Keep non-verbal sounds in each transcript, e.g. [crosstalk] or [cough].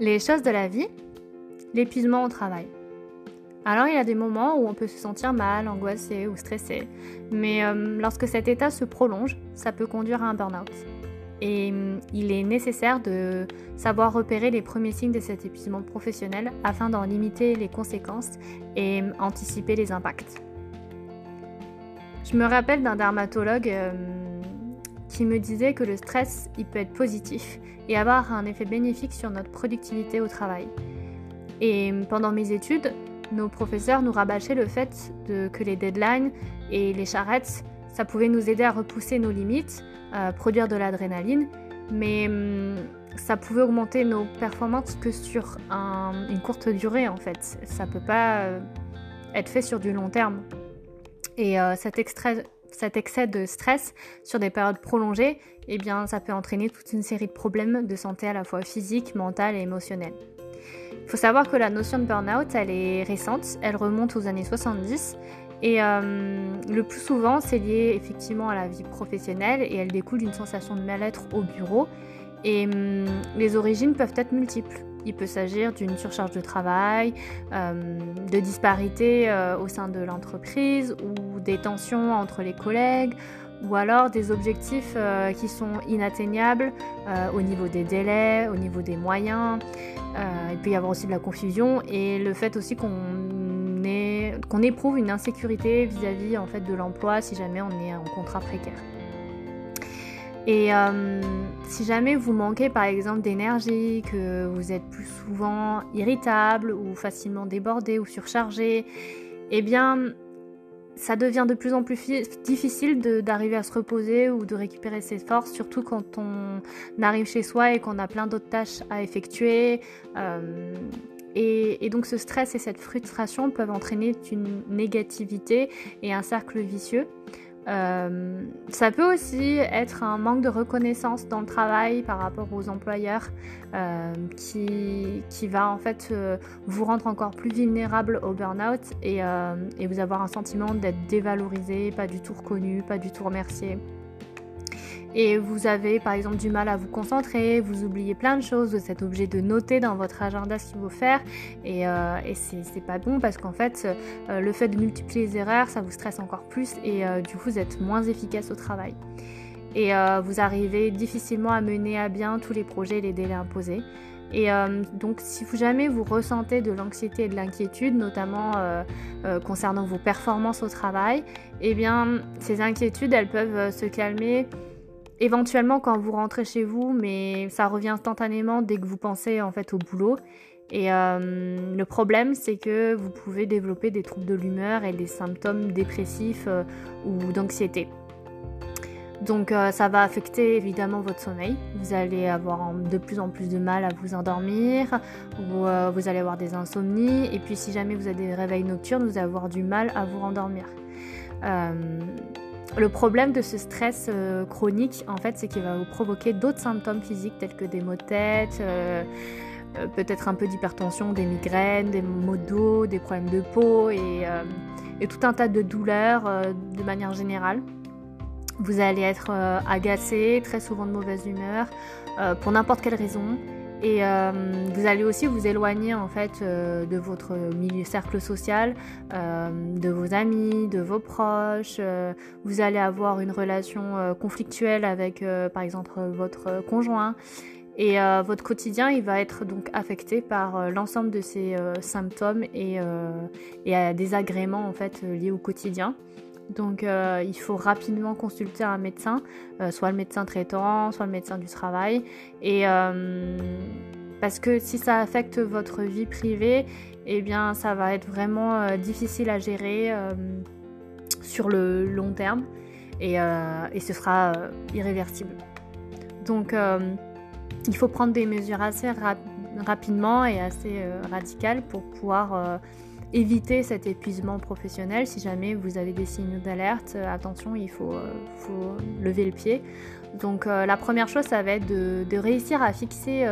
Les choses de la vie, l'épuisement au travail. Alors il y a des moments où on peut se sentir mal, angoissé ou stressé, mais euh, lorsque cet état se prolonge, ça peut conduire à un burn-out. Et euh, il est nécessaire de savoir repérer les premiers signes de cet épuisement professionnel afin d'en limiter les conséquences et euh, anticiper les impacts. Je me rappelle d'un dermatologue qui me disait que le stress, il peut être positif et avoir un effet bénéfique sur notre productivité au travail. Et pendant mes études, nos professeurs nous rabâchaient le fait que les deadlines et les charrettes, ça pouvait nous aider à repousser nos limites, à produire de l'adrénaline, mais hum, ça pouvait augmenter nos performances que sur une courte durée en fait. Ça peut pas euh, être fait sur du long terme. Et euh, cet, cet excès de stress sur des périodes prolongées, eh bien, ça peut entraîner toute une série de problèmes de santé à la fois physique, mentale et émotionnelle. Il faut savoir que la notion de burn-out, elle est récente, elle remonte aux années 70 et euh, le plus souvent, c'est lié effectivement à la vie professionnelle et elle découle d'une sensation de mal-être au bureau. Et hum, les origines peuvent être multiples. Il peut s'agir d'une surcharge de travail, euh, de disparités euh, au sein de l'entreprise ou des tensions entre les collègues ou alors des objectifs euh, qui sont inatteignables euh, au niveau des délais, au niveau des moyens. Il peut y avoir aussi de la confusion et le fait aussi qu'on qu'on éprouve une insécurité vis-à-vis en fait de l'emploi si jamais on est en contrat précaire. Et si jamais vous manquez par exemple d'énergie, que vous êtes plus souvent irritable ou facilement débordé ou surchargé, eh bien ça devient de plus en plus difficile d'arriver à se reposer ou de récupérer ses forces, surtout quand on arrive chez soi et qu'on a plein d'autres tâches à effectuer. Euh, et, donc ce stress et cette frustration peuvent entraîner une négativité et un cercle vicieux. Euh, ça peut aussi être un manque de reconnaissance dans le travail par rapport aux employeurs euh, qui, va en fait euh, vous rendre encore plus vulnérable au burn-out et, et vous avoir un sentiment d'être dévalorisé, pas du tout reconnu, pas du tout remercié et vous avez par exemple du mal à vous concentrer, vous oubliez plein de choses, vous êtes obligé de noter dans votre agenda ce qu'il faut faire et, euh, et c'est pas bon parce qu'en fait euh, le fait de multiplier les erreurs ça vous stresse encore plus et euh, du coup vous êtes moins efficace au travail. Et vous arrivez difficilement à mener à bien tous les projets et les délais imposés. Et donc si vous jamais vous ressentez de l'anxiété et de l'inquiétude, notamment concernant vos performances au travail, eh bien ces inquiétudes elles peuvent se calmer éventuellement quand vous rentrez chez vous, mais ça revient instantanément dès que vous pensez en fait au boulot. Et euh, le problème, c'est que vous pouvez développer des troubles de l'humeur et des symptômes dépressifs euh, ou d'anxiété. Donc euh, ça va affecter évidemment votre sommeil. Vous allez avoir de plus en plus de mal à vous endormir, ou vous allez avoir des insomnies, et puis si jamais vous avez des réveils nocturnes, vous allez avoir du mal à vous rendormir. Le problème de ce stress euh, chronique, en fait, c'est qu'il va vous provoquer d'autres symptômes physiques tels que des maux de tête, euh, euh, peut-être un peu d'hypertension, des migraines, des maux de dos, des problèmes de peau et, et tout un tas de douleurs de manière générale. Vous allez être agacé, très souvent de mauvaise humeur, pour n'importe quelle raison. Et euh, vous allez aussi vous éloigner en fait euh, de votre milieu cercle social, euh, de vos amis, de vos proches. vous allez avoir une relation conflictuelle avec par exemple votre conjoint. Et votre quotidien, il va être donc affecté par l'ensemble de ces symptômes et, des agréments en fait liés au quotidien. Donc euh, il faut rapidement consulter un médecin, euh, soit le médecin traitant, soit le médecin du travail. Et euh, parce que si ça affecte votre vie privée, eh bien ça va être vraiment difficile à gérer sur le long terme et, ce sera irréversible. Donc il faut prendre des mesures assez rapidement et assez radicales pour pouvoir éviter cet épuisement professionnel. Si jamais vous avez des signaux d'alerte, euh, attention, il faut, euh, faut, lever le pied. Donc euh, la première chose, ça va être de, réussir à fixer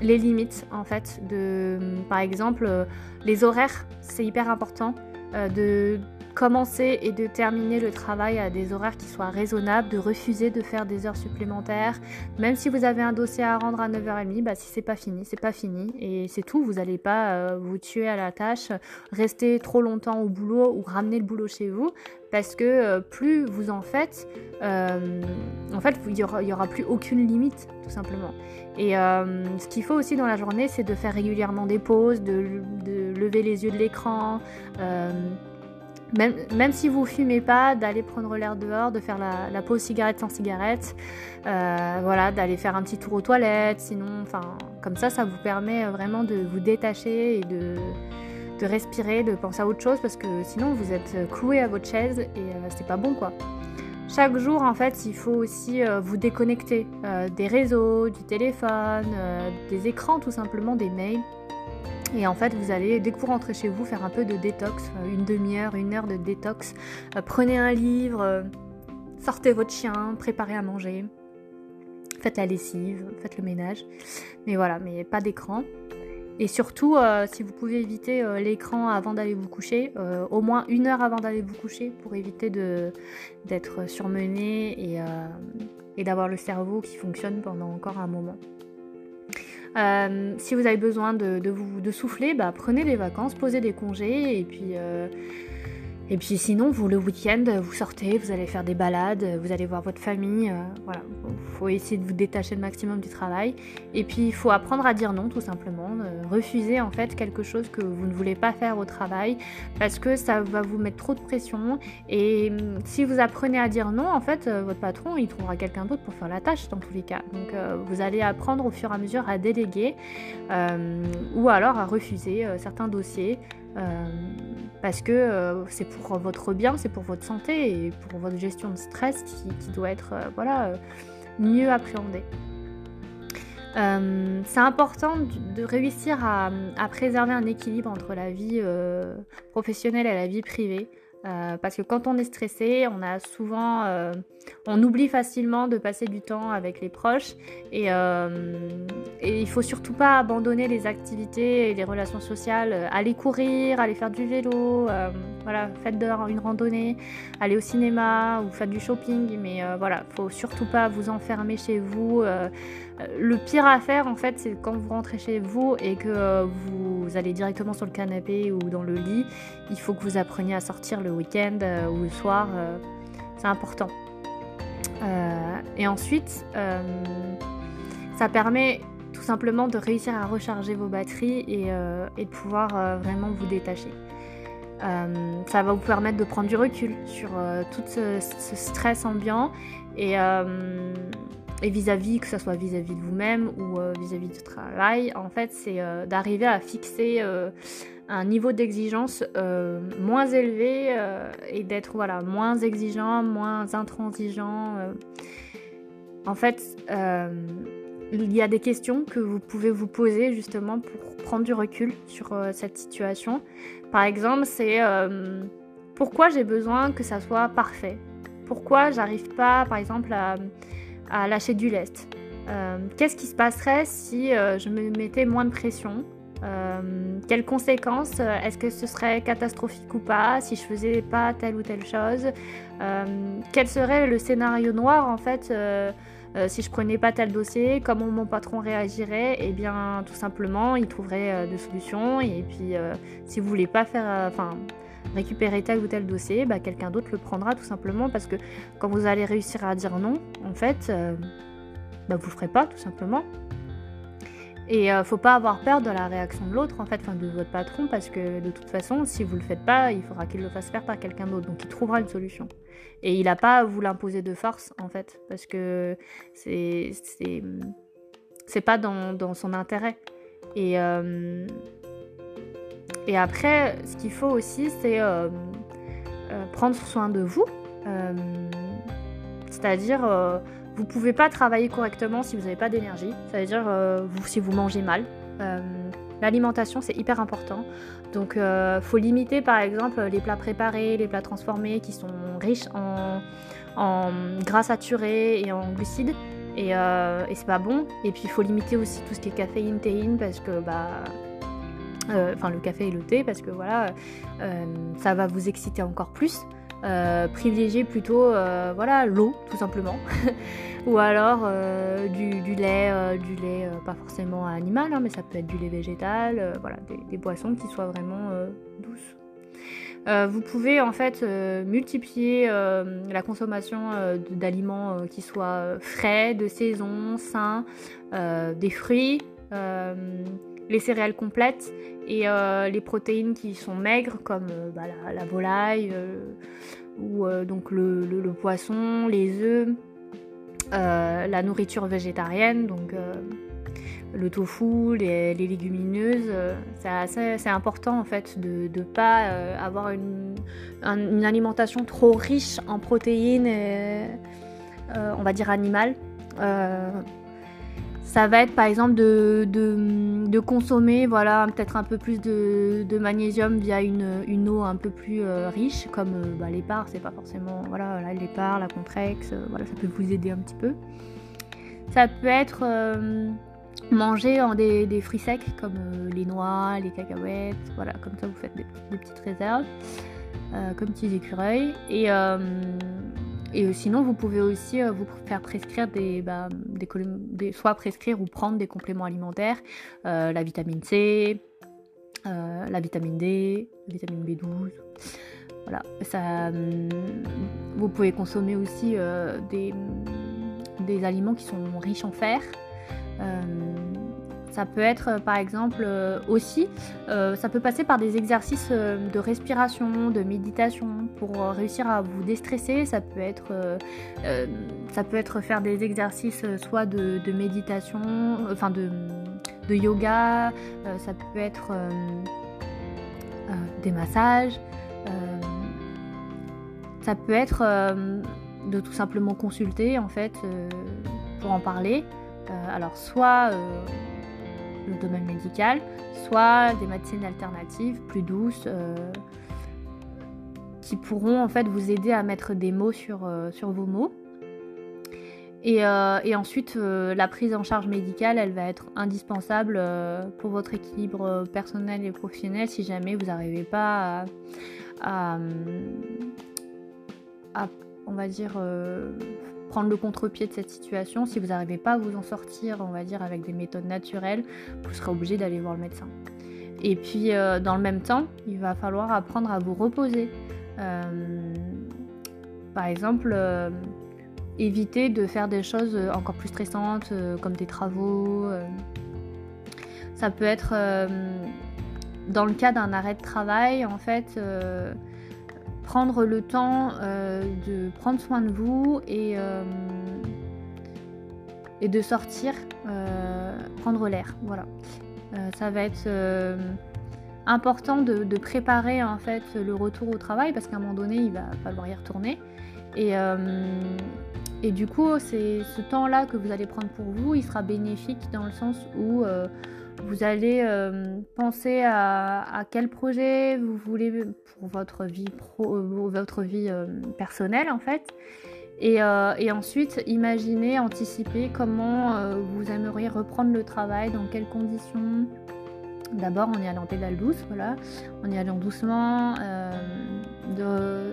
les limites, en fait. De, par exemple, les horaires, c'est hyper important. de commencer et de terminer le travail à des horaires qui soient raisonnables, de refuser de faire des heures supplémentaires. Même si vous avez un dossier à rendre à 9h30, bah, si c'est pas fini, c'est pas fini. Et c'est tout, vous n'allez pas euh, vous tuer à la tâche, rester trop longtemps au boulot ou ramener le boulot chez vous. Parce que euh, plus vous en faites, euh, en fait, il n'y aura, plus aucune limite, tout simplement. Et ce qu'il faut aussi dans la journée, c'est de faire régulièrement des pauses, de lever les yeux de l'écran. Même, si vous fumez pas, d'aller prendre l'air dehors, de faire la, pause cigarette sans cigarette, euh, voilà, d'aller faire un petit tour aux toilettes, sinon, enfin, comme ça, ça vous permet vraiment de vous détacher et de, respirer, de penser à autre chose, parce que sinon vous êtes cloué à votre chaise et euh, c'est pas bon quoi. Chaque jour, en fait, il faut aussi euh, vous déconnecter des réseaux, du téléphone, des écrans tout simplement, des mails. Et en fait, vous allez, dès que vous rentrez chez vous, faire un peu de détox, euh, une demi-heure, une heure de détox. Euh, prenez un livre, euh, sortez votre chien, préparez à manger, faites la lessive, faites le ménage. Mais voilà, mais pas d'écran. Et surtout, si vous pouvez éviter l'écran avant d'aller vous coucher, au moins une heure avant d'aller vous coucher pour éviter d'être surmené et, et d'avoir le cerveau qui fonctionne pendant encore un moment. Euh, si vous avez besoin de, vous de souffler, bah, prenez des vacances, posez des congés et puis euh, et puis sinon, vous le week-end, vous sortez, vous allez faire des balades, vous allez voir votre famille. Euh, voilà, il faut essayer de vous détacher le maximum du travail. Et puis il faut apprendre à dire non, tout simplement. refuser en fait quelque chose que vous ne voulez pas faire au travail parce que ça va vous mettre trop de pression. Et hum, si vous apprenez à dire non, en fait, euh, votre patron il trouvera quelqu'un d'autre pour faire la tâche dans tous les cas. Donc euh, vous allez apprendre au fur et à mesure à déléguer ou alors à refuser certains dossiers. Euh, parce que euh, c'est pour votre bien, c'est pour votre santé et pour votre gestion de stress qui, doit être euh, voilà, mieux appréhendée. c'est important de réussir à, préserver un équilibre entre la vie professionnelle et la vie privée. Euh, parce que quand on est stressé, on a souvent, euh, on oublie facilement de passer du temps avec les proches et, euh, et, il faut surtout pas abandonner les activités et les relations sociales. Aller courir, aller faire du vélo, voilà, faites dehors une randonnée, aller au cinéma ou faire du shopping, mais voilà, faut surtout pas vous enfermer chez vous. Le pire à faire en fait, c'est quand vous rentrez chez vous et que vous allez directement sur le canapé ou dans le lit, il faut que vous appreniez à sortir le week-end euh, ou le soir. Euh, c'est important. Euh, et ensuite, ça permet tout simplement de réussir à recharger vos batteries et, de pouvoir vraiment vous détacher. ça va vous permettre de prendre du recul sur tout ce, stress ambiant et vis-à-vis, que ce soit vis-à-vis de vous-même ou vis-à-vis -vis du travail, en fait, c'est d'arriver à fixer un niveau d'exigence euh, moins élevé euh, et d'être voilà, moins exigeant, moins intransigeant. Euh. En fait, il y a des questions que vous pouvez vous poser justement pour prendre du recul sur cette situation. Par exemple, c'est pourquoi j'ai besoin que ça soit parfait? Pourquoi j'arrive pas, par exemple, à, à lâcher du lest Qu'est-ce qui se passerait si je me mettais moins de pression euh, quelles conséquences euh, Est-ce que ce serait catastrophique ou pas si je faisais pas telle ou telle chose euh, Quel serait le scénario noir en fait si je prenais pas tel dossier Comment mon patron réagirait? Eh bien, tout simplement, il trouverait des solutions. Et puis, si vous voulez pas faire, enfin, récupérer tel ou tel dossier, bah, quelqu'un d'autre le prendra tout simplement parce que quand vous allez réussir à dire non, en fait, bah, vous le ferez pas tout simplement. Et ne euh, faut pas avoir peur de la réaction de l'autre, en fait, de votre patron, parce que de toute façon, si vous le faites pas, il faudra qu'il le fasse faire par quelqu'un d'autre. Donc il trouvera une solution. Et il n'a pas à vous l'imposer de force, en fait, parce que c'est c'est pas dans, dans, son intérêt. Et euh, et après, ce qu'il faut aussi, c'est euh, prendre soin de vous, c'est-à-dire vous pouvez pas travailler correctement si vous n'avez pas d'énergie, ça veut dire euh, si vous mangez mal. Euh, l'alimentation c'est hyper important. Donc euh, faut limiter par exemple les plats préparés, les plats transformés qui sont riches en, gras saturés et en glucides. Et, et c'est pas bon. Et puis il faut limiter aussi tout ce qui est caféine, théine parce que bah enfin le café et le thé, parce que voilà, ça va vous exciter encore plus. privilégiez plutôt voilà l'eau tout simplement [laughs] ou alors du, lait du lait pas forcément animal hein, mais ça peut être du lait végétal voilà des, boissons qui soient vraiment douces euh, vous pouvez en fait euh, multiplier euh, la consommation d'aliments qui soient frais, de saison, sains, des fruits, les céréales complètes et les protéines qui sont maigres comme bah, la, volaille ou donc le, poisson, les œufs, la nourriture végétarienne donc le tofu, les, légumineuses, euh, c'est important en fait de ne pas euh, avoir une, alimentation trop riche en protéines, euh, on va dire animales. Ça va être par exemple de, consommer voilà, peut-être un peu plus de, magnésium via une, eau un peu plus riche, comme bah, l'épargne, c'est pas forcément. Voilà, l'épargne, la contrex, voilà, ça peut vous aider un petit peu. Ça peut être manger en des, fruits secs comme euh, les noix, les cacahuètes, voilà, comme ça vous faites des, petites réserves, euh, comme petits écureuils. Et, euh, et sinon, vous pouvez aussi vous faire prescrire des, bah, des, soit prescrire ou prendre des compléments alimentaires, la vitamine C, la vitamine D, la vitamine B12. Voilà, ça, vous pouvez consommer aussi des, des aliments qui sont riches en fer. Euh, ça peut être euh, par exemple euh, aussi, ça peut passer par des exercices de respiration, de méditation pour réussir à vous déstresser. Ça peut être, ça peut être faire des exercices soit de, méditation, enfin de, yoga, ça peut être des massages, ça peut être de tout simplement consulter en fait pour en parler. Euh, alors soit euh, le domaine médical, soit des médecines alternatives plus douces euh, qui pourront en fait vous aider à mettre des mots sur, sur vos mots. Et, ensuite, la prise en charge médicale, elle va être indispensable pour votre équilibre personnel et professionnel si jamais vous n'arrivez pas à, on va dire, prendre le contre-pied de cette situation. Si vous n'arrivez pas à vous en sortir, on va dire, avec des méthodes naturelles, vous serez obligé d'aller voir le médecin. Et puis, euh, dans le même temps, il va falloir apprendre à vous reposer. Euh, par exemple, euh, éviter de faire des choses encore plus stressantes, comme des travaux. ça peut être, dans le cas d'un arrêt de travail, en fait prendre le temps euh, de prendre soin de vous et, euh, et de sortir, euh, prendre l'air. Voilà. ça va être important de, préparer en fait le retour au travail parce qu'à un moment donné il va falloir y retourner. Et, et du coup, c'est ce temps-là que vous allez prendre pour vous, il sera bénéfique dans le sens où vous allez euh, penser à, quel projet vous voulez pour votre vie, pro, euh, votre vie euh, personnelle en fait. Et, ensuite, imaginez, anticiper comment vous aimeriez reprendre le travail, dans quelles conditions. D'abord en y allant pédale douce, voilà, en y allant doucement, de,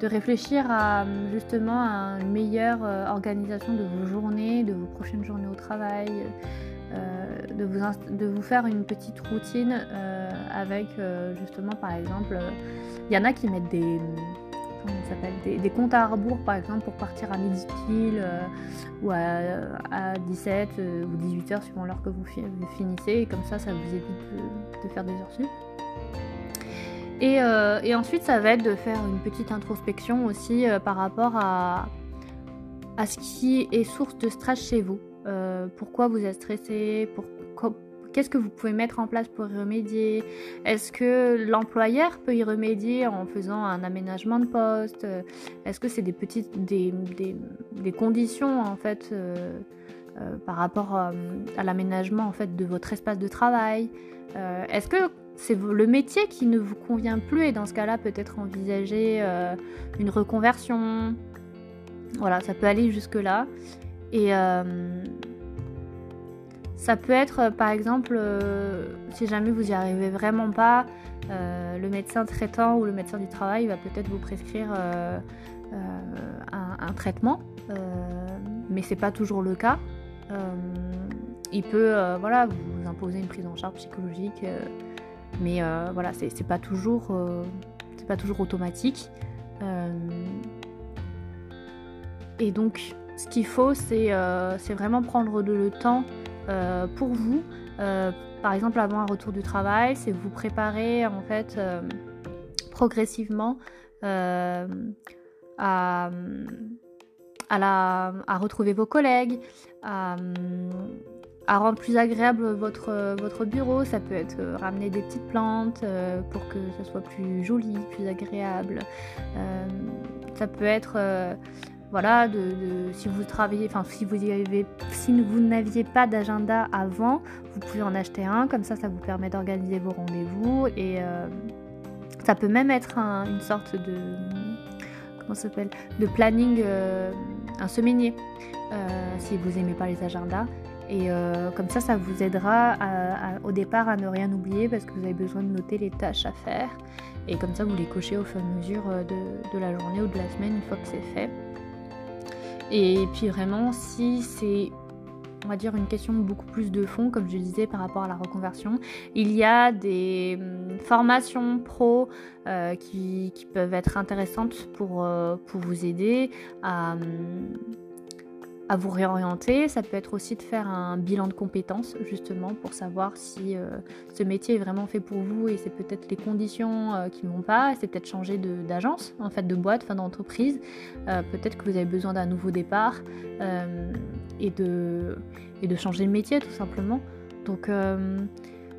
de, réfléchir à justement à une meilleure organisation de vos journées, de vos prochaines journées au travail, de, vous de vous faire une petite routine euh, avec euh, justement par exemple, il y en a qui mettent des, des, comptes à rebours par exemple pour partir à midi pile ou à, 17 ou 18 heures suivant l'heure que vous, finissez et comme ça ça vous évite de, faire des heures sup. Et, ensuite ça va être de faire une petite introspection aussi par rapport à, à ce qui est source de stress chez vous. Euh, pourquoi vous êtes stressé, qu'est-ce que vous pouvez mettre en place pour y remédier? Est-ce que l'employeur peut y remédier en faisant un aménagement de poste? Est-ce que c'est des petites des, conditions en fait euh, euh, par rapport à, l'aménagement en fait de votre espace de travail? Est-ce que c'est le métier qui ne vous convient plus et dans ce cas-là peut-être envisager une reconversion? Voilà, ça peut aller jusque là. Et euh, Ça peut être par exemple, si jamais vous n'y arrivez vraiment pas, le médecin traitant ou le médecin du travail va peut-être vous prescrire un, traitement, mais c'est pas toujours le cas. il peut voilà, vous imposer une prise en charge psychologique, mais voilà, c'est pas toujours pas toujours automatique. Euh, et donc, ce qu'il faut, c'est euh, vraiment prendre le temps euh, pour vous. par exemple, avant un retour du travail, c'est vous préparer en fait progressivement à, retrouver vos collègues, à, rendre plus agréable votre, bureau. Ça peut être euh, ramener des petites plantes euh, pour que ça soit plus joli, plus agréable. Euh, ça peut être voilà, de, si vous travaillez, enfin si vous avez, si vous n'aviez pas d'agenda avant, vous pouvez en acheter un, comme ça, ça vous permet d'organiser vos rendez-vous et ça peut même être une sorte de comment s'appelle, de planning, un semainier, si vous n'aimez pas les agendas. Et euh, comme ça, ça vous aidera au départ à ne rien oublier parce que vous avez besoin de noter les tâches à faire. Et comme ça, vous les cochez au fur et à mesure euh, de, la journée ou de la semaine une fois que c'est fait. Et puis vraiment, si c'est on va dire une question beaucoup plus de fond, comme je disais par rapport à la reconversion. Il y a des hum, formations pro euh, qui, peuvent être intéressantes pour, pour vous aider à, hum, à vous réorienter. Ça peut être aussi de faire un bilan de compétences justement pour savoir si euh, ce métier est vraiment fait pour vous et c'est peut-être les conditions euh, qui ne vont pas. C'est peut-être changer d'agence, en fait, de boîte, enfin d'entreprise. Euh, peut-être que vous avez besoin d'un nouveau départ et, de, et de changer de métier tout simplement. Donc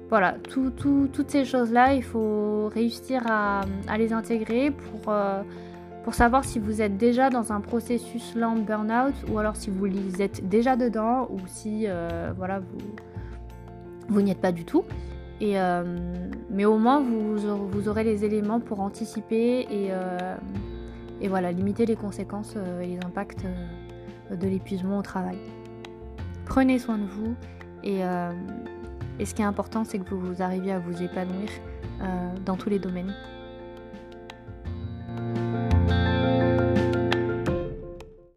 voilà, toutes ces choses-là, il faut réussir à, à les intégrer pour pour savoir si vous êtes déjà dans un processus lent burn-out ou alors si vous êtes déjà dedans ou si euh, voilà, vous, vous n'y êtes pas du tout. Et, euh, mais au moins, vous, vous, aurez les éléments pour anticiper et, euh, voilà, limiter les conséquences et les impacts de l'épuisement au travail. Prenez soin de vous et, et ce qui est important, c'est que vous arriviez à vous épanouir dans tous les domaines.